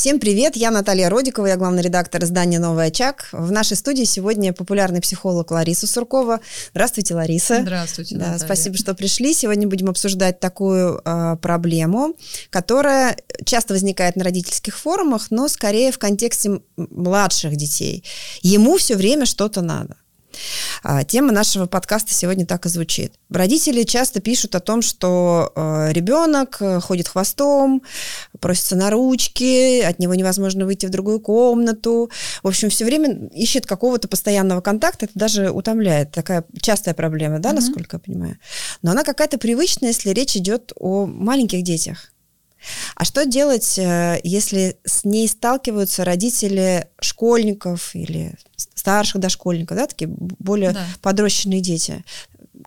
Всем привет, я Наталья Родикова, я главный редактор издания «Новый очаг». В нашей студии сегодня популярный психолог Лариса Суркова. Здравствуйте, Лариса. Здравствуйте, да, Спасибо, что пришли. Сегодня будем обсуждать такую э, проблему, которая часто возникает на родительских форумах, но скорее в контексте младших детей. Ему все время что-то надо. А, тема нашего подкаста сегодня так и звучит. Родители часто пишут о том, что э, ребенок э, ходит хвостом, просится на ручки, от него невозможно выйти в другую комнату. В общем, все время ищет какого-то постоянного контакта. Это даже утомляет. Такая частая проблема, да, mm-hmm. насколько я понимаю. Но она какая-то привычная, если речь идет о маленьких детях. А что делать, э, если с ней сталкиваются родители школьников или старших дошкольников, да, такие более да. подрощенные дети?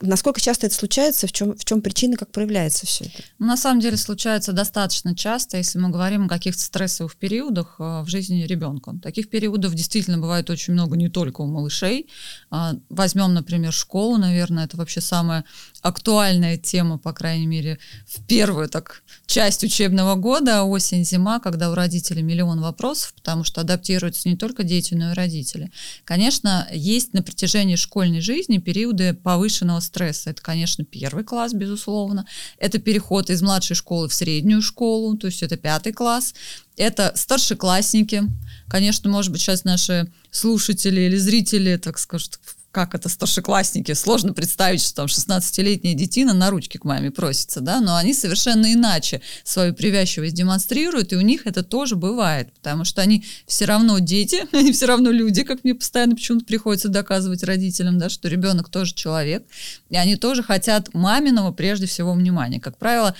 Насколько часто это случается, в чем, в чем причина, как проявляется все это? Ну, на самом деле случается достаточно часто, если мы говорим о каких-то стрессовых периодах э, в жизни ребенка. Таких периодов действительно бывает очень много не только у малышей. А, возьмем, например, школу, наверное, это вообще самая актуальная тема, по крайней мере, в первую так часть учебного года, осень-зима, когда у родителей миллион вопросов, потому что адаптируются не только дети, но и родители. Конечно, есть на протяжении школьной жизни периоды повышенного стресса. Это, конечно, первый класс, безусловно. Это переход из младшей школы в среднюю школу, то есть это пятый класс. Это старшеклассники. Конечно, может быть, сейчас наши слушатели или зрители, так скажут, как это старшеклассники, сложно представить, что там 16-летняя детина на ручки к маме просится, да, но они совершенно иначе свою привязчивость демонстрируют, и у них это тоже бывает, потому что они все равно дети, они все равно люди, как мне постоянно почему-то приходится доказывать родителям, да, что ребенок тоже человек, и они тоже хотят маминого прежде всего внимания. Как правило,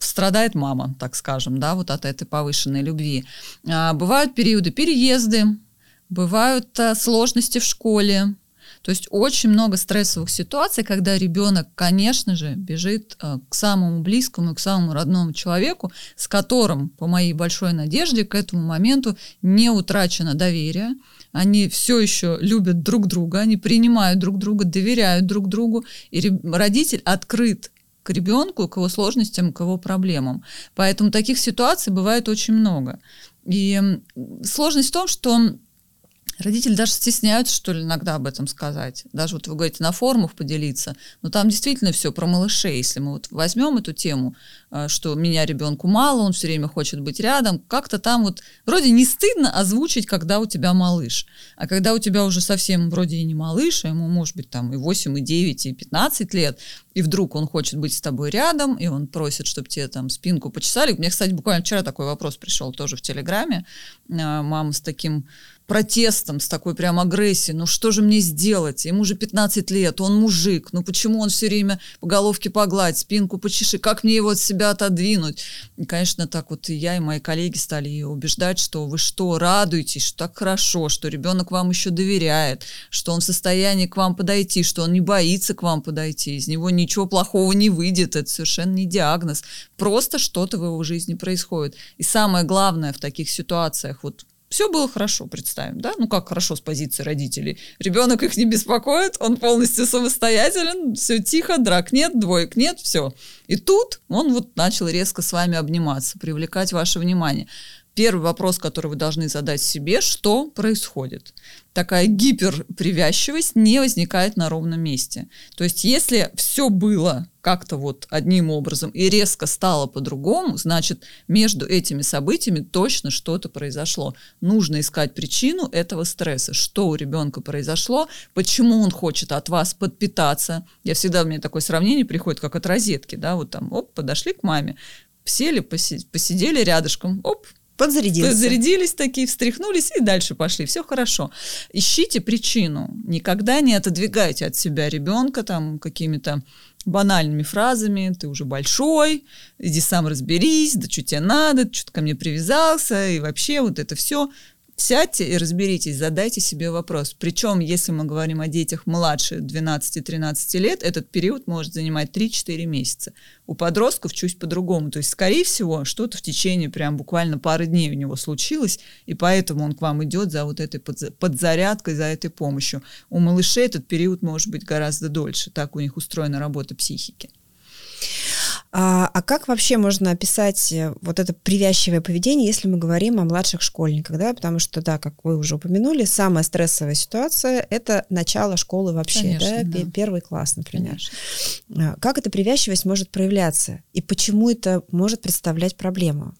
страдает мама, так скажем, да, вот от этой повышенной любви. А, бывают периоды переезды, бывают а, сложности в школе, то есть очень много стрессовых ситуаций, когда ребенок, конечно же, бежит э, к самому близкому, к самому родному человеку, с которым, по моей большой надежде, к этому моменту не утрачено доверие. Они все еще любят друг друга, они принимают друг друга, доверяют друг другу, и родитель открыт к ребенку, к его сложностям, к его проблемам. Поэтому таких ситуаций бывает очень много. И сложность в том, что Родители даже стесняются, что ли, иногда об этом сказать. Даже вот вы говорите, на форумах поделиться. Но там действительно все про малышей. Если мы вот возьмем эту тему, э, что меня ребенку мало, он все время хочет быть рядом, как-то там вот вроде не стыдно озвучить, когда у тебя малыш. А когда у тебя уже совсем вроде и не малыш, а ему может быть там и 8, и 9, и 15 лет, и вдруг он хочет быть с тобой рядом, и он просит, чтобы тебе там спинку почесали. Мне, кстати, буквально вчера такой вопрос пришел тоже в Телеграме. Э, мама с таким протестом, с такой прям агрессией. Ну что же мне сделать? Ему уже 15 лет, он мужик. Ну почему он все время по головке погладь, спинку почеши? Как мне его от себя отодвинуть? И, конечно, так вот и я, и мои коллеги стали ее убеждать, что вы что, радуетесь, что так хорошо, что ребенок вам еще доверяет, что он в состоянии к вам подойти, что он не боится к вам подойти, из него ничего плохого не выйдет, это совершенно не диагноз. Просто что-то в его жизни происходит. И самое главное в таких ситуациях, вот все было хорошо, представим, да? Ну как хорошо с позиции родителей. Ребенок их не беспокоит, он полностью самостоятелен, все тихо, драк нет, двоек нет, все. И тут он вот начал резко с вами обниматься, привлекать ваше внимание первый вопрос, который вы должны задать себе, что происходит. Такая гиперпривязчивость не возникает на ровном месте. То есть если все было как-то вот одним образом и резко стало по-другому, значит между этими событиями точно что-то произошло. Нужно искать причину этого стресса. Что у ребенка произошло, почему он хочет от вас подпитаться. Я всегда, у меня такое сравнение приходит, как от розетки, да, вот там, оп, подошли к маме, сели, посидели рядышком, оп, Подзарядились. Подзарядились такие, встряхнулись и дальше пошли. Все хорошо. Ищите причину. Никогда не отодвигайте от себя ребенка там какими-то банальными фразами. Ты уже большой, иди сам разберись, да что тебе надо, что-то ко мне привязался, и вообще вот это все. Сядьте и разберитесь, задайте себе вопрос. Причем, если мы говорим о детях младше 12-13 лет, этот период может занимать 3-4 месяца. У подростков чуть по-другому. То есть, скорее всего, что-то в течение прям буквально пары дней у него случилось, и поэтому он к вам идет за вот этой подзарядкой, за этой помощью. У малышей этот период может быть гораздо дольше. Так у них устроена работа психики. А, а как вообще можно описать э, вот это привязчивое поведение, если мы говорим о младших школьниках, да? Потому что, да, как вы уже упомянули, самая стрессовая ситуация – это начало школы вообще, Конечно, да? да. Первый класс, например. Конечно. А, Как эта привязчивость может проявляться? И почему это может представлять проблему?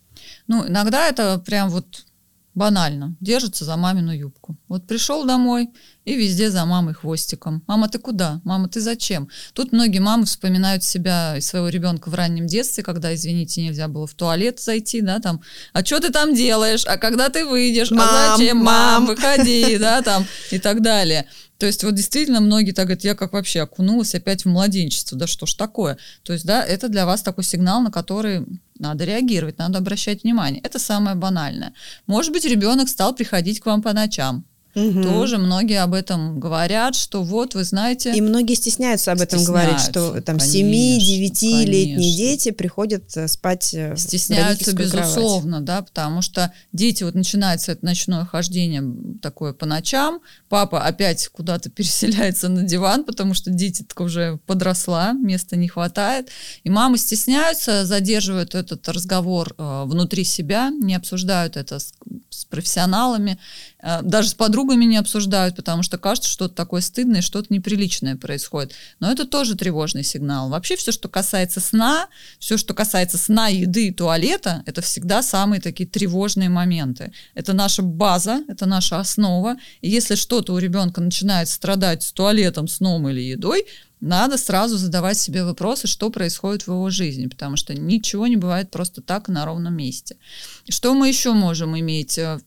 Ну, иногда это прям вот банально. Держится за мамину юбку. Вот пришел домой и везде за мамой хвостиком. Мама, ты куда? Мама, ты зачем? Тут многие мамы вспоминают себя и своего ребенка в раннем детстве, когда, извините, нельзя было в туалет зайти, да, там, а что ты там делаешь? А когда ты выйдешь? Мам, а зачем? мам. Мам, выходи, да, там, и так далее. То есть вот действительно многие так говорят, я как вообще окунулась опять в младенчество, да что ж такое? То есть, да, это для вас такой сигнал, на который надо реагировать, надо обращать внимание. Это самое банальное. Может быть, ребенок стал приходить к вам по ночам. Мгм. Тоже многие об этом говорят, что вот, вы знаете, И многие стесняются об этом говорить, что там конечно, 7-9-летние конечно. дети приходят э, спать э, стесняются, родительскую кровать. безусловно, да, потому что дети, вот начинается это ночное хождение такое по ночам, папа опять куда-то переселяется на диван, потому что дети уже подросла, места не хватает, и мамы стесняются, задерживают этот разговор э, внутри себя, не обсуждают это с, с профессионалами, э, даже с подругами не обсуждают, потому что кажется, что-то такое стыдное, что-то неприличное происходит. Но это тоже тревожный сигнал. Вообще все, что касается сна, все, что касается сна, еды и туалета, это всегда самые такие тревожные моменты. Это наша база, это наша основа. И если что-то у ребенка начинает страдать с туалетом, сном или едой, надо сразу задавать себе вопросы, что происходит в его жизни, потому что ничего не бывает просто так на ровном месте. Что мы еще можем иметь? Э,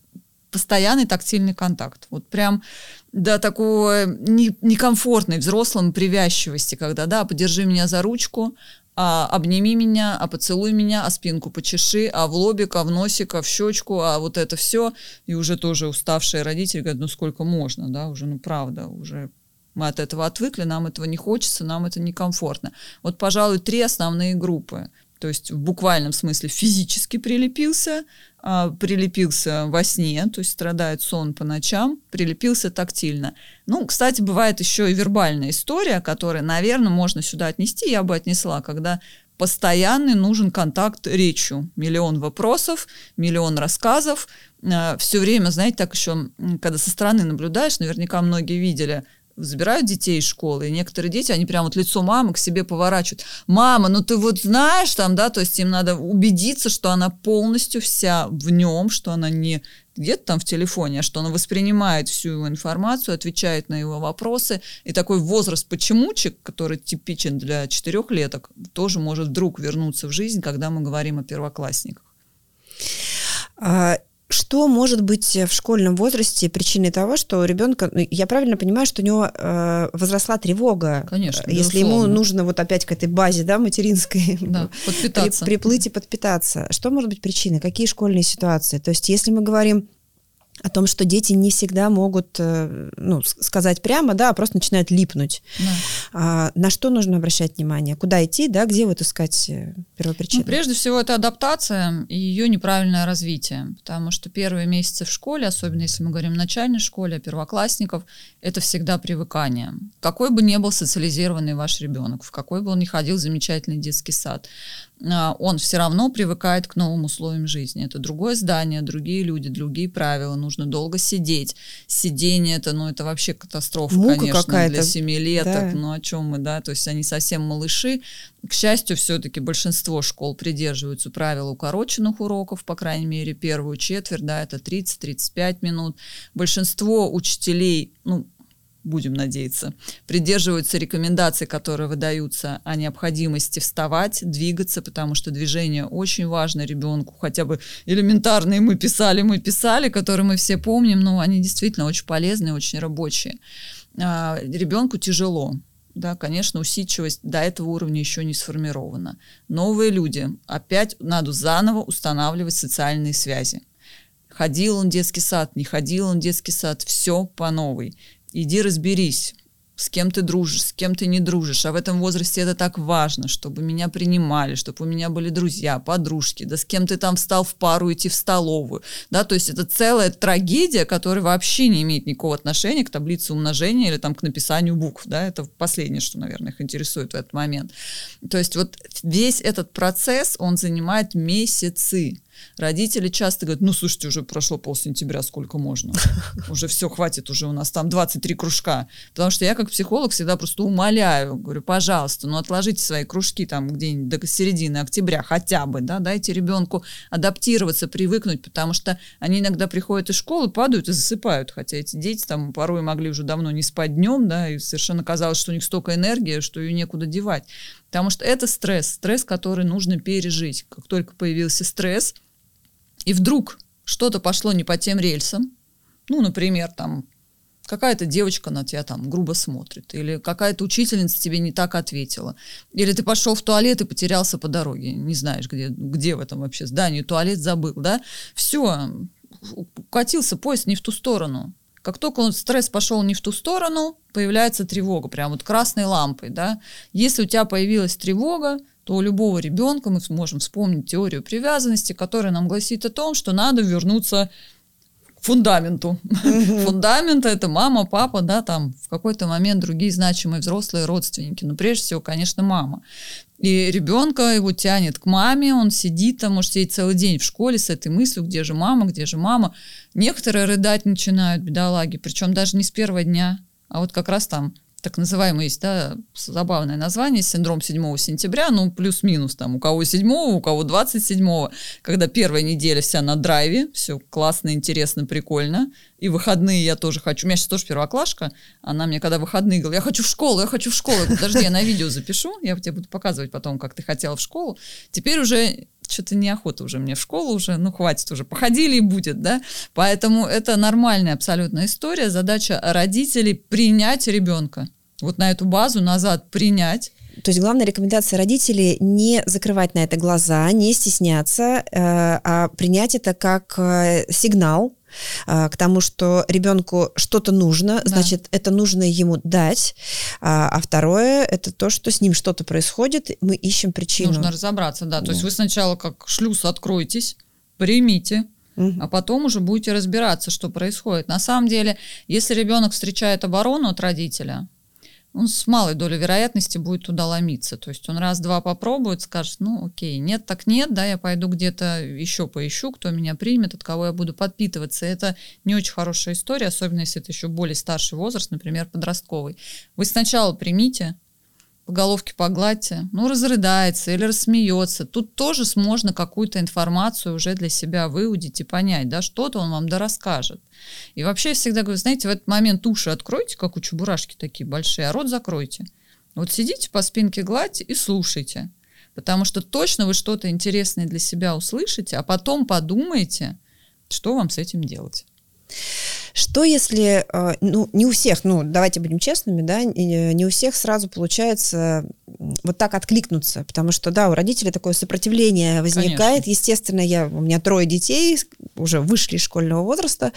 Постоянный тактильный контакт. Вот прям до такого не- некомфортной взрослым привязчивости, когда, да, подержи меня за ручку, а обними меня, а поцелуй меня, а спинку почеши, а в лобик, а в носик, а в щечку, а вот это все. И уже тоже уставшие родители говорят, ну сколько можно, да, уже, ну правда, уже мы от этого отвыкли, нам этого не хочется, нам это некомфортно. Вот, пожалуй, три основные группы. То есть в буквальном смысле физически прилепился, а, прилепился во сне, то есть страдает сон по ночам, прилепился тактильно. Ну, кстати, бывает еще и вербальная история, которая, наверное, можно сюда отнести, я бы отнесла, когда постоянный нужен контакт речью. Миллион вопросов, миллион рассказов. Все время, знаете, так еще, когда со стороны наблюдаешь, наверняка многие видели, забирают детей из школы, и некоторые дети, они прям вот лицо мамы к себе поворачивают. Мама, ну ты вот знаешь там, да, то есть им надо убедиться, что она полностью вся в нем, что она не где-то там в телефоне, а что она воспринимает всю его информацию, отвечает на его вопросы. И такой возраст почемучек, который типичен для четырехлеток, тоже может вдруг вернуться в жизнь, когда мы говорим о первоклассниках. Что может быть в школьном возрасте причиной того, что у ребенка, ну, я правильно понимаю, что у него э, возросла тревога, Конечно, Э, если ему безусловно. нужно вот опять к этой базе, да, материнской Да, при- подпитаться. приплыть и подпитаться. Что может быть причиной? Какие школьные ситуации? То есть, если мы говорим о том, что дети не всегда могут э, ну, сказать прямо, да, а просто начинают липнуть. Да. А, на что нужно обращать внимание? Куда идти, да, где вот искать э, первопричину? Ну, прежде всего, это адаптация и ее неправильное развитие, потому что первые месяцы в школе, особенно если мы говорим о начальной школе, о первоклассников, это всегда привыкание. Какой бы ни был социализированный ваш ребенок, в какой бы он ни ходил замечательный детский сад, он все равно привыкает к новым условиям жизни. Это другое здание, другие люди, другие правила, нужно долго сидеть. Сидение это, ну, это вообще катастрофа, Мука конечно, какая-то. для семилеток. Да. Ну, о чем мы, да? То есть они совсем малыши. К счастью, все-таки большинство школ придерживаются правил укороченных уроков, по крайней мере, первую четверть, да, это 30-35 минут. Большинство учителей, ну, будем надеяться, придерживаются рекомендаций, которые выдаются о необходимости вставать, двигаться, потому что движение очень важно ребенку, хотя бы элементарные мы писали, мы писали, которые мы все помним, но они действительно очень полезные, очень рабочие. А, ребенку тяжело, да, конечно, усидчивость до этого уровня еще не сформирована. Новые люди, опять надо заново устанавливать социальные связи. Ходил он в детский сад, не ходил он в детский сад, все по новой. Иди разберись, с кем ты дружишь, с кем ты не дружишь. А в этом возрасте это так важно, чтобы меня принимали, чтобы у меня были друзья, подружки, да с кем ты там встал в пару идти в столовую. Да, то есть это целая трагедия, которая вообще не имеет никакого отношения к таблице умножения или там к написанию букв. Да, это последнее, что, наверное, их интересует в этот момент. То есть вот весь этот процесс, он занимает месяцы. Родители часто говорят, ну, слушайте, уже прошло пол сентября, сколько можно? Уже все, хватит, уже у нас там 23 кружка. Потому что я как психолог всегда просто умоляю, говорю, пожалуйста, ну, отложите свои кружки там где-нибудь до середины октября хотя бы, да, дайте ребенку адаптироваться, привыкнуть, потому что они иногда приходят из школы, падают и засыпают, хотя эти дети там порой могли уже давно не спать днем, да, и совершенно казалось, что у них столько энергии, что ее некуда девать. Потому что это стресс, стресс, который нужно пережить. Как только появился стресс, и вдруг что-то пошло не по тем рельсам, ну, например, там какая-то девочка на тебя там грубо смотрит, или какая-то учительница тебе не так ответила, или ты пошел в туалет и потерялся по дороге, не знаешь, где, где в этом вообще здании туалет забыл, да, все, укатился поезд не в ту сторону. Как только он, стресс пошел не в ту сторону, появляется тревога, прям вот красной лампой, да. Если у тебя появилась тревога, то у любого ребенка мы сможем вспомнить теорию привязанности, которая нам гласит о том, что надо вернуться к фундаменту. Фундамент это мама, папа, да, там в какой-то момент другие значимые взрослые родственники, но прежде всего, конечно, мама. И ребенка его тянет к маме, он сидит там, может сидеть целый день в школе с этой мыслью, где же мама, где же мама. Некоторые рыдать начинают, бедолаги, причем даже не с первого дня, а вот как раз там так называемый есть, да, забавное название, синдром 7 сентября, ну, плюс-минус там, у кого 7, у кого 27, когда первая неделя вся на драйве, все классно, интересно, прикольно, и выходные я тоже хочу. У меня сейчас тоже первоклашка, она мне когда выходные говорит, я хочу в школу, я хочу в школу. Подожди, я на видео запишу, я тебе буду показывать потом, как ты хотела в школу. Теперь уже что-то неохота уже мне в школу уже, ну хватит уже, походили и будет, да. Поэтому это нормальная абсолютно история. Задача родителей принять ребенка. Вот на эту базу назад принять. То есть главная рекомендация родителей не закрывать на это глаза, не стесняться, э, а принять это как э, сигнал э, к тому, что ребенку что-то нужно, да. значит, это нужно ему дать. А, а второе, это то, что с ним что-то происходит, мы ищем причину. Нужно разобраться, да. да. То есть вы сначала как шлюз откройтесь, примите, угу. а потом уже будете разбираться, что происходит. На самом деле, если ребенок встречает оборону от родителя, он с малой долей вероятности будет туда ломиться. То есть он раз-два попробует, скажет, ну окей, нет так нет, да, я пойду где-то еще поищу, кто меня примет, от кого я буду подпитываться. Это не очень хорошая история, особенно если это еще более старший возраст, например, подростковый. Вы сначала примите, по головке погладьте, ну, разрыдается или рассмеется. Тут тоже можно какую-то информацию уже для себя выудить и понять, да, что-то он вам да расскажет. И вообще я всегда говорю, знаете, в этот момент уши откройте, как у чебурашки такие большие, а рот закройте. Вот сидите по спинке гладьте и слушайте. Потому что точно вы что-то интересное для себя услышите, а потом подумайте, что вам с этим делать. Что если, э, ну, не у всех, ну, давайте будем честными, да, не у всех сразу получается вот так откликнуться, потому что, да, у родителей такое сопротивление возникает. Конечно. Естественно, я, у меня трое детей, уже вышли из школьного возраста,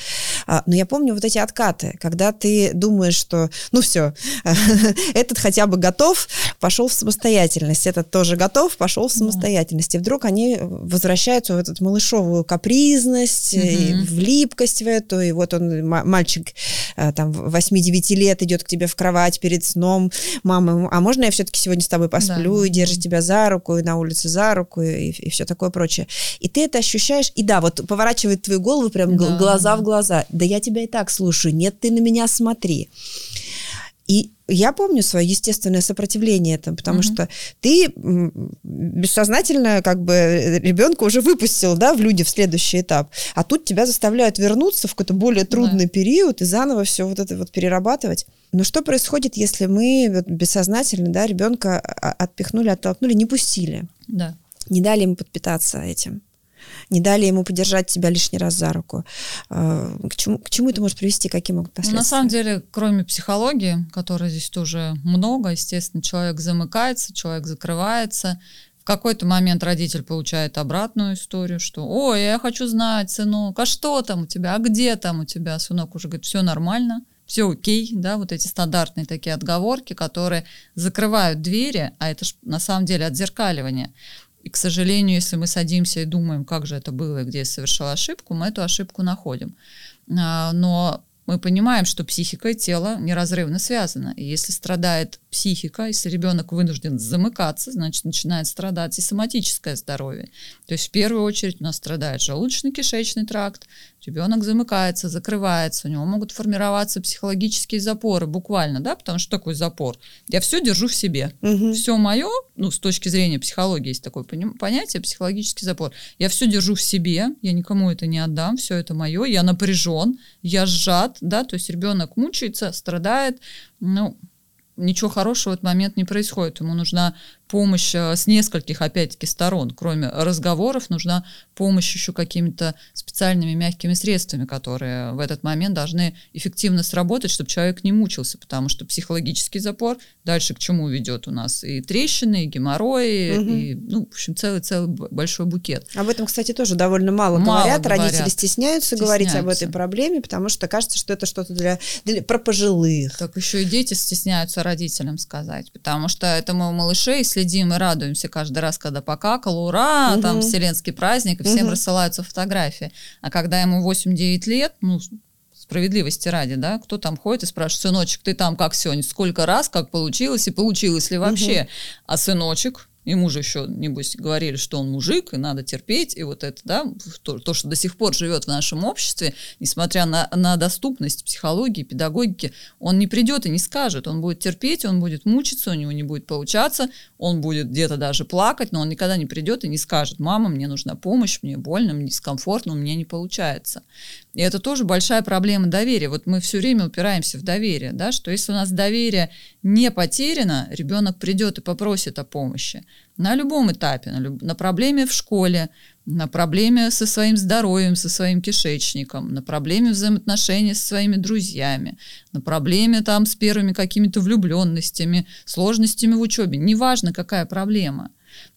а, но я помню вот эти откаты, когда ты думаешь, что, ну все, этот хотя бы готов, пошел в самостоятельность, этот тоже готов, пошел в самостоятельность. И вдруг они возвращаются в эту малышовую капризность, угу. в липкость в эту, и вот он, мальчик а, там 8-9 лет идет к тебе в кровать перед сном, мама, а можно я все-таки сегодня с тобой посплю, да. и держит тебя за руку, и на улице за руку, и, и все такое прочее. И ты это ощущаешь, и да, вот поворачивает твою голову прям да. глаза в глаза. Да я тебя и так слушаю, нет, ты на меня смотри. И я помню свое естественное сопротивление этому, потому угу. что ты бессознательно как бы ребенка уже выпустил, да, в люди в следующий этап, а тут тебя заставляют вернуться в какой-то более трудный да. период и заново все вот это вот перерабатывать. Но что происходит, если мы бессознательно, да, ребенка отпихнули, оттолкнули, не пустили? Да. Не дали ему подпитаться этим не дали ему подержать тебя лишний раз за руку. А, к чему, к чему это может привести, какие могут последствия? Ну, на самом деле, кроме психологии, которой здесь тоже много, естественно, человек замыкается, человек закрывается, в какой-то момент родитель получает обратную историю, что «Ой, я хочу знать, сынок, а что там у тебя, а где там у тебя?» Сынок уже говорит «Все нормально, все окей, да, вот эти стандартные такие отговорки, которые закрывают двери, а это ж на самом деле отзеркаливание. И, к сожалению, если мы садимся и думаем, как же это было и где я совершил ошибку, мы эту ошибку находим. А, но мы понимаем, что психика и тело неразрывно связаны. И если страдает психика, если ребенок вынужден замыкаться, значит, начинает страдать и соматическое здоровье. То есть в первую очередь у нас страдает желудочно-кишечный тракт, ребенок замыкается, закрывается, у него могут формироваться психологические запоры, буквально, да, потому что такой запор. Я все держу в себе. Угу. Все мое, ну, с точки зрения психологии есть такое понятие, психологический запор. Я все держу в себе, я никому это не отдам, все это мое, я напряжен, я сжат, да, то есть ребенок мучается, страдает, ну, ничего хорошего в этот момент не происходит. Ему нужна помощь э, с нескольких, опять-таки, сторон. Кроме разговоров, нужна помощь еще какими-то специальными мягкими средствами, которые в этот момент должны эффективно сработать, чтобы человек не мучился, потому что психологический запор дальше к чему ведет у нас и трещины, и геморрои, угу. и, ну, в общем, целый-целый большой букет. Об этом, кстати, тоже довольно мало, мало говорят. говорят. Родители стесняются, стесняются говорить об этой проблеме, потому что кажется, что это что-то для, для про пожилых. Так еще и дети стесняются родителям сказать, потому что это мы у малышей, если следим и радуемся каждый раз, когда покакал, ура, угу. там вселенский праздник, и всем угу. рассылаются фотографии. А когда ему 8-9 лет, ну, справедливости ради, да, кто там ходит и спрашивает, сыночек, ты там как сегодня, сколько раз, как получилось, и получилось ли вообще? Угу. А сыночек, Ему же еще, небось, говорили, что он мужик, и надо терпеть, и вот это, да, то, то что до сих пор живет в нашем обществе, несмотря на, на доступность психологии, педагогики, он не придет и не скажет, он будет терпеть, он будет мучиться, у него не будет получаться, он будет где-то даже плакать, но он никогда не придет и не скажет, мама, мне нужна помощь, мне больно, мне дискомфортно, у меня не получается. И это тоже большая проблема доверия. Вот мы все время упираемся в доверие, да, что если у нас доверие не потеряно, ребенок придет и попросит о помощи на любом этапе, на, люб... на проблеме в школе, на проблеме со своим здоровьем, со своим кишечником, на проблеме взаимоотношений со своими друзьями, на проблеме там с первыми какими-то влюбленностями, сложностями в учебе. Неважно, какая проблема.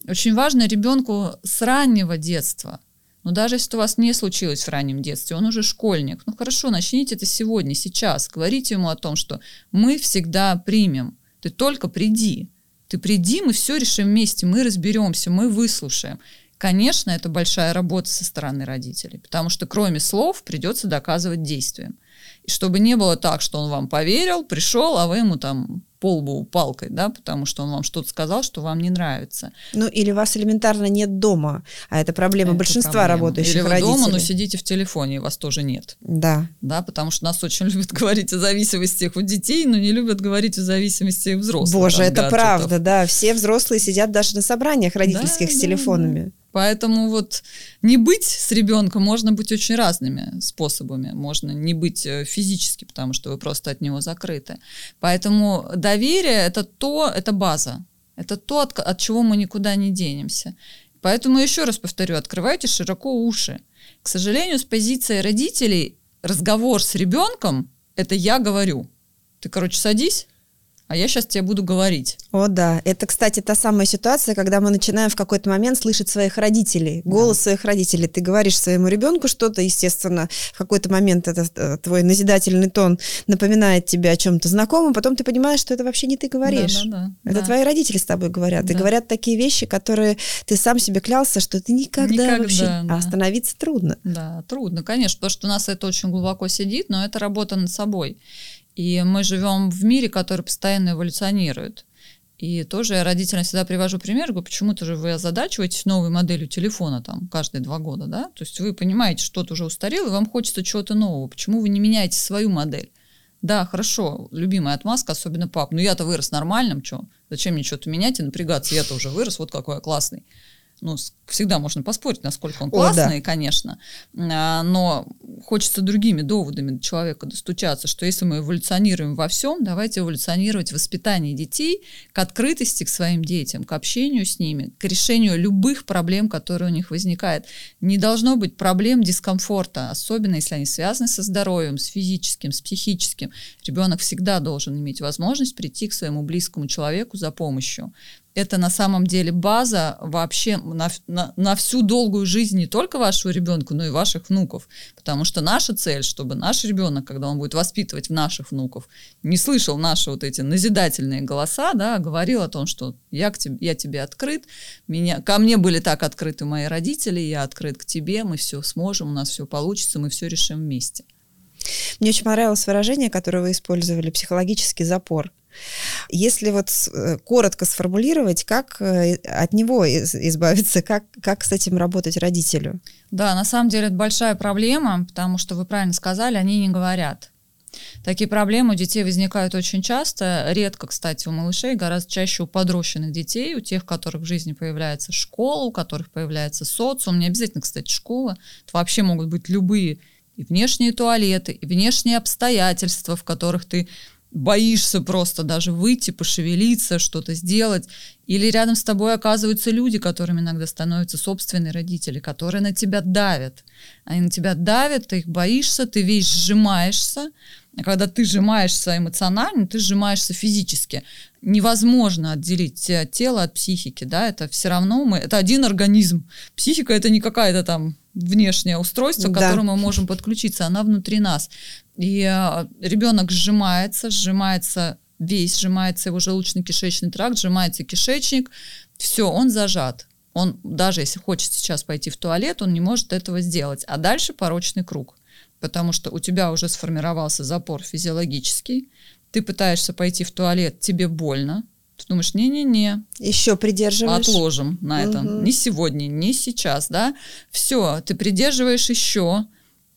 Очень важно ребенку с раннего детства – но даже если у вас не случилось в раннем детстве, он уже школьник, ну хорошо, начните это сегодня, сейчас. Говорите ему о том, что мы всегда примем. Ты только приди. Ты приди, мы все решим вместе, мы разберемся, мы выслушаем. Конечно, это большая работа со стороны родителей, потому что кроме слов придется доказывать действием. И чтобы не было так, что он вам поверил, пришел, а вы ему там полбу палкой, да, потому что он вам что-то сказал, что вам не нравится. Ну, или вас элементарно нет дома, а это проблема это большинства проблема. работающих или вы родителей. дома, но сидите в телефоне, и вас тоже нет. Да. Да, потому что нас очень любят говорить о зависимостях у детей, но не любят говорить о зависимости взрослых. Боже, это гаджетов. правда, да. Все взрослые сидят даже на собраниях родительских да, с телефонами. Да. Поэтому вот не быть с ребенком можно быть очень разными способами. Можно не быть э, физически, потому что вы просто от него закрыты. Поэтому доверие это то, это база. Это то, от, от чего мы никуда не денемся. Поэтому еще раз повторю, открывайте широко уши. К сожалению, с позиции родителей разговор с ребенком это я говорю. Ты, короче, садись, а я сейчас тебе буду говорить. О, да. Это, кстати, та самая ситуация, когда мы начинаем в какой-то момент слышать своих родителей, голос да. своих родителей. Ты говоришь своему ребенку что-то, естественно, в какой-то момент это э, твой назидательный тон напоминает тебе о чем-то знакомом, потом ты понимаешь, что это вообще не ты говоришь. Да, да, да. Это да. твои родители с тобой говорят. Да. И говорят такие вещи, которые ты сам себе клялся, что ты никогда, никогда вообще... Да. А остановиться трудно. Да, трудно, конечно, потому что у нас это очень глубоко сидит, но это работа над собой. И мы живем в мире, который постоянно эволюционирует. И тоже я родителям всегда привожу пример, говорю, почему-то же вы озадачиваетесь новой моделью телефона там каждые два года, да? То есть вы понимаете, что-то уже устарело, и вам хочется чего-то нового. Почему вы не меняете свою модель? Да, хорошо, любимая отмазка, особенно пап. Ну я-то вырос нормальным, что? Зачем мне что-то менять и напрягаться? Я-то уже вырос, вот какой я классный ну, всегда можно поспорить, насколько он классный, О, да. конечно, а, но хочется другими доводами до человека достучаться, что если мы эволюционируем во всем, давайте эволюционировать в воспитании детей к открытости к своим детям, к общению с ними, к решению любых проблем, которые у них возникают. Не должно быть проблем дискомфорта, особенно если они связаны со здоровьем, с физическим, с психическим. Ребенок всегда должен иметь возможность прийти к своему близкому человеку за помощью. Это на самом деле база вообще на, на, на всю долгую жизнь не только вашего ребенка, но и ваших внуков. Потому что наша цель, чтобы наш ребенок, когда он будет воспитывать наших внуков, не слышал наши вот эти назидательные голоса, да, говорил о том, что я, к тебе, я тебе открыт, меня, ко мне были так открыты мои родители, я открыт к тебе, мы все сможем, у нас все получится, мы все решим вместе. Мне очень понравилось выражение, которое вы использовали, психологический запор. Если вот э, коротко сформулировать, как э, от него избавиться, как, как с этим работать родителю? Да, на самом деле это большая проблема, потому что вы правильно сказали, они не говорят. Такие проблемы у детей возникают очень часто, редко, кстати, у малышей, гораздо чаще у подрощенных детей, у тех, у которых в жизни появляется школа, у которых появляется социум, не обязательно, кстати, школа, это вообще могут быть любые и внешние туалеты, и внешние обстоятельства, в которых ты боишься просто даже выйти, пошевелиться, что-то сделать. Или рядом с тобой оказываются люди, которыми иногда становятся собственные родители, которые на тебя давят. Они на тебя давят, ты их боишься, ты весь сжимаешься. А когда ты сжимаешься эмоционально, ты сжимаешься физически. Невозможно отделить тело от психики, да, это все равно мы, это один организм. Психика это не какая-то там внешнее устройство, к да. которому мы можем подключиться, она внутри нас. И э, ребенок сжимается, сжимается весь, сжимается его желудочно-кишечный тракт, сжимается кишечник, все, он зажат. Он даже если хочет сейчас пойти в туалет, он не может этого сделать. А дальше порочный круг, потому что у тебя уже сформировался запор физиологический, ты пытаешься пойти в туалет, тебе больно, ты думаешь, не-не-не. Еще придерживаешь. Отложим на это. Угу. Не сегодня, не сейчас, да. Все, ты придерживаешь еще.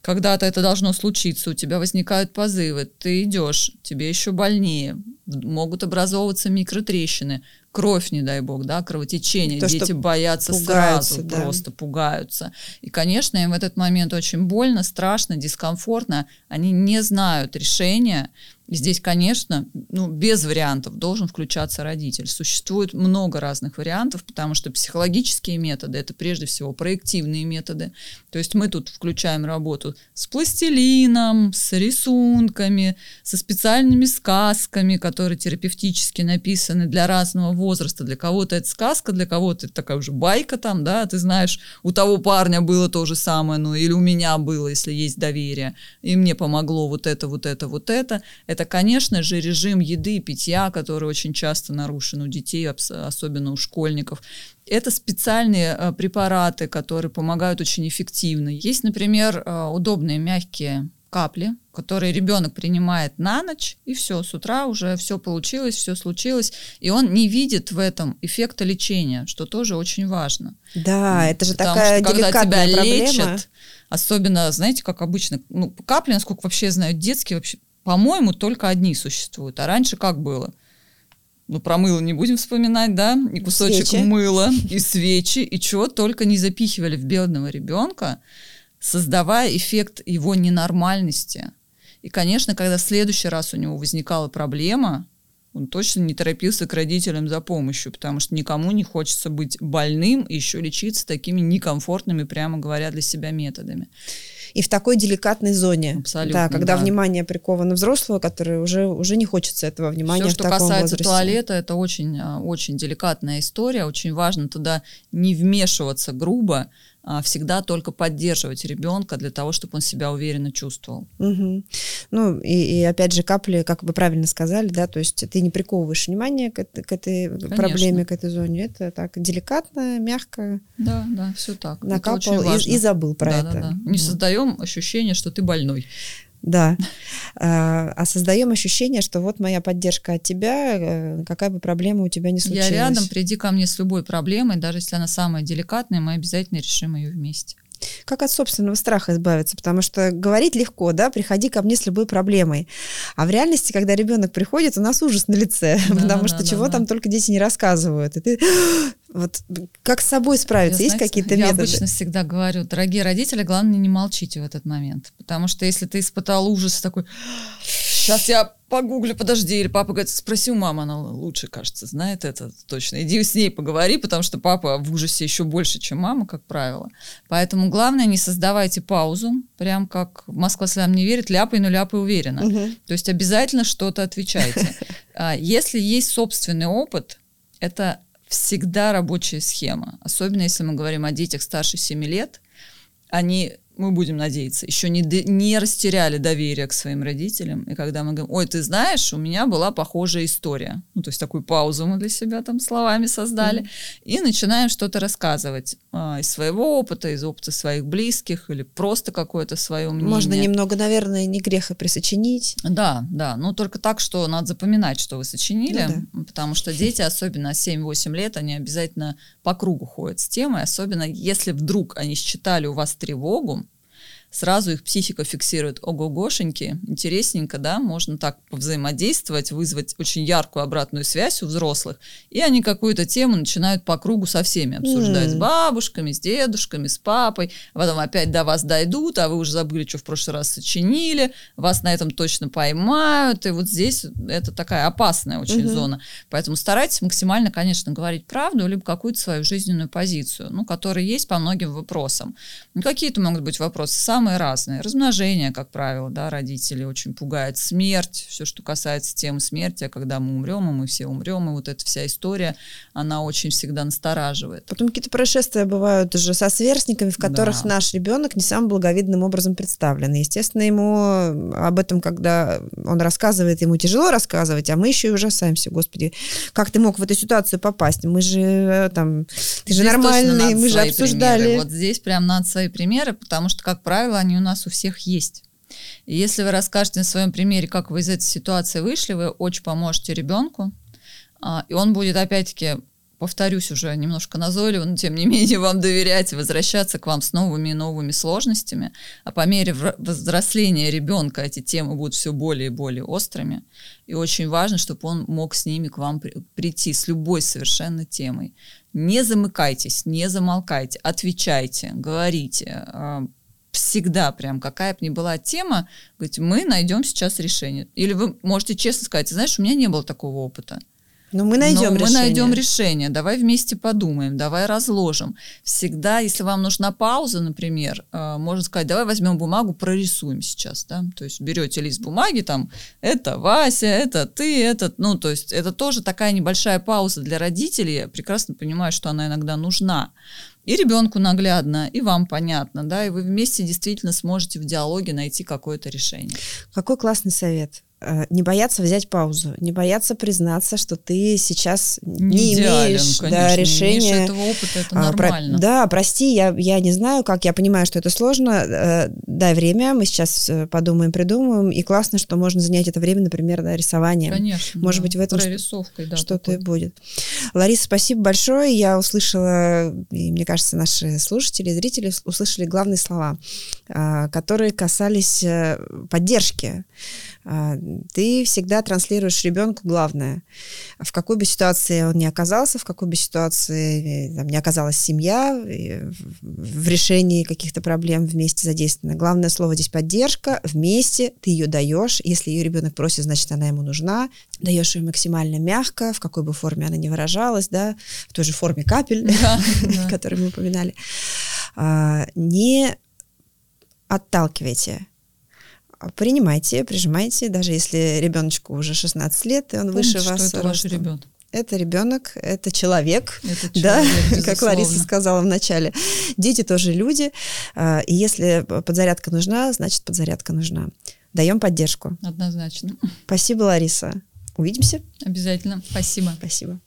Когда-то это должно случиться, у тебя возникают позывы, ты идешь, тебе еще больнее, могут образовываться микротрещины, кровь, не дай бог, да, кровотечение, То, дети боятся сразу, да. просто пугаются. И, конечно, им в этот момент очень больно, страшно, дискомфортно, они не знают решения, и здесь, конечно, ну, без вариантов должен включаться родитель. Существует много разных вариантов, потому что психологические методы – это прежде всего проективные методы. То есть мы тут включаем работу с пластилином, с рисунками, со специальными сказками, которые терапевтически написаны для разного возраста. Для кого-то это сказка, для кого-то это такая уже байка там, да, ты знаешь, у того парня было то же самое, ну или у меня было, если есть доверие, и мне помогло вот это, вот это, вот это это, конечно же, режим еды и питья, который очень часто нарушен у детей, особенно у школьников. Это специальные э, препараты, которые помогают очень эффективно. Есть, например, э, удобные мягкие капли, которые ребенок принимает на ночь, и все, с утра уже все получилось, все случилось, и он не видит в этом эффекта лечения, что тоже очень важно. Да, это же Потому такая что, когда тебя проблема. лечат, особенно, знаете, как обычно, ну, капли, насколько вообще знают детские, вообще по-моему, только одни существуют. А раньше как было? Ну, про мыло не будем вспоминать, да? И кусочек свечи. мыла, и свечи, и чего только не запихивали в бедного ребенка, создавая эффект его ненормальности. И, конечно, когда в следующий раз у него возникала проблема, он точно не торопился к родителям за помощью, потому что никому не хочется быть больным и еще лечиться такими некомфортными, прямо говоря, для себя методами и в такой деликатной зоне. Абсолютно. Да, когда да. внимание приковано взрослого, который уже, уже не хочется этого внимания. Все, что касается возрасте. туалета, это очень, а, очень деликатная история. Очень важно туда не вмешиваться грубо, всегда только поддерживать ребенка для того, чтобы он себя уверенно чувствовал. Угу. Ну и, и опять же капли, как вы правильно сказали, да, то есть ты не приковываешь внимание к, к этой Конечно. проблеме, к этой зоне, это так деликатно, мягко. Да, да, все так. Накапал и, и забыл про да, это. Да, да. Не создаем ощущение, что ты больной. Да. А, а создаем ощущение, что вот моя поддержка от тебя, э, какая бы проблема у тебя не случилась. Я рядом, приди ко мне с любой проблемой, даже если она самая деликатная, мы обязательно решим ее вместе. Как от собственного страха избавиться? Потому что говорить легко, да, приходи ко мне с любой проблемой. А в реальности, когда ребенок приходит, у нас ужас на лице, да, потому да, что да, чего да. там только дети не рассказывают. И ты вот как с собой справиться? Я, Есть какие-то методы? Я обычно всегда говорю, дорогие родители, главное не молчите в этот момент, потому что если ты испытал ужас такой, сейчас я погуглю, подожди, или папа говорит, спроси у мамы, она лучше, кажется, знает это точно. Иди с ней поговори, потому что папа в ужасе еще больше, чем мама, как правило. Поэтому главное, не создавайте паузу, прям как Москва слям не верит, ляпай, но ляпай уверенно. Угу. То есть обязательно что-то отвечайте. А если есть собственный опыт, это всегда рабочая схема. Особенно если мы говорим о детях старше 7 лет, они мы будем надеяться, еще не, не растеряли доверие к своим родителям. И когда мы говорим, ой, ты знаешь, у меня была похожая история. Ну, то есть такую паузу мы для себя там словами создали. Mm-hmm. И начинаем что-то рассказывать а, из своего опыта, из опыта своих близких или просто какое-то свое мнение. Можно немного, наверное, не грех и присочинить. Да, да. Но только так, что надо запоминать, что вы сочинили. Ну, да. Потому что дети, особенно 7-8 лет, они обязательно по кругу ходят с темой. Особенно если вдруг они считали у вас тревогу, сразу их психика фиксирует, ого-гошеньки, интересненько, да, можно так взаимодействовать, вызвать очень яркую обратную связь у взрослых, и они какую-то тему начинают по кругу со всеми обсуждать, mm. с бабушками, с дедушками, с папой, а потом опять до вас дойдут, а вы уже забыли, что в прошлый раз сочинили, вас на этом точно поймают, и вот здесь это такая опасная очень mm-hmm. зона, поэтому старайтесь максимально, конечно, говорить правду, либо какую-то свою жизненную позицию, ну, которая есть по многим вопросам. Ну, какие-то могут быть вопросы сам самые разные. Размножение, как правило, да, родители очень пугает. Смерть, все, что касается темы смерти, а когда мы умрем, и мы все умрем, и вот эта вся история, она очень всегда настораживает. Потом какие-то происшествия бывают уже со сверстниками, в которых да. наш ребенок не самым благовидным образом представлен. Естественно, ему об этом, когда он рассказывает, ему тяжело рассказывать, а мы еще и ужасаемся, господи, как ты мог в эту ситуацию попасть? Мы же э, там, ты здесь же нормальный, мы же обсуждали. Примеры. Вот здесь прям надо свои примеры, потому что, как правило, правила, они у нас у всех есть. И если вы расскажете на своем примере, как вы из этой ситуации вышли, вы очень поможете ребенку, а, и он будет опять-таки повторюсь уже немножко назойливо, но тем не менее вам доверять и возвращаться к вам с новыми и новыми сложностями. А по мере взросления ребенка эти темы будут все более и более острыми. И очень важно, чтобы он мог с ними к вам прийти, с любой совершенно темой. Не замыкайтесь, не замолкайте, отвечайте, говорите, а, всегда прям, какая бы ни была тема, говорить, мы найдем сейчас решение. Или вы можете честно сказать, знаешь, у меня не было такого опыта. Но мы найдем Но решение. Мы найдем решение. Давай вместе подумаем, давай разложим. Всегда, если вам нужна пауза, например, э, можно сказать, давай возьмем бумагу, прорисуем сейчас, да. То есть берете лист бумаги, там, это Вася, это ты, этот, ну, то есть это тоже такая небольшая пауза для родителей. Я прекрасно понимаю, что она иногда нужна и ребенку наглядно, и вам понятно, да, и вы вместе действительно сможете в диалоге найти какое-то решение. Какой классный совет. Э, не бояться взять паузу, не бояться признаться, что ты сейчас не, не идеален, имеешь конечно, да, решения. Не имеешь этого опыта, это а, нормально. Про, да, прости, я, я не знаю, как, я понимаю, что это сложно. Э, дай время, мы сейчас э, подумаем, придумаем, и классно, что можно занять это время, например, да, рисованием. Конечно. Может да, быть, в этом Прорисовкой, да, что-то и будет. Лариса, спасибо большое. Я услышала, и мне кажется, наши слушатели зрители услышали главные слова, которые касались поддержки а, ты всегда транслируешь ребенку главное. В какой бы ситуации он ни оказался, в какой бы ситуации э, там, не оказалась семья, в решении каких-то проблем вместе задействована. Главное слово здесь поддержка. Вместе ты ее даешь. Если ее ребенок просит, значит, она ему нужна. Даешь ее максимально мягко, в какой бы форме она ни выражалась, да, в той же форме капель, которую мы упоминали. А, не отталкивайте принимайте, прижимайте, даже если ребеночку уже 16 лет, и он Помните, выше вас. Что это ваш ребенок. Это ребенок, это человек, это человек да, как Лариса сказала в начале. Дети тоже люди, а, и если подзарядка нужна, значит подзарядка нужна. Даем поддержку. Однозначно. Спасибо, Лариса. Увидимся. Обязательно. Спасибо. Спасибо.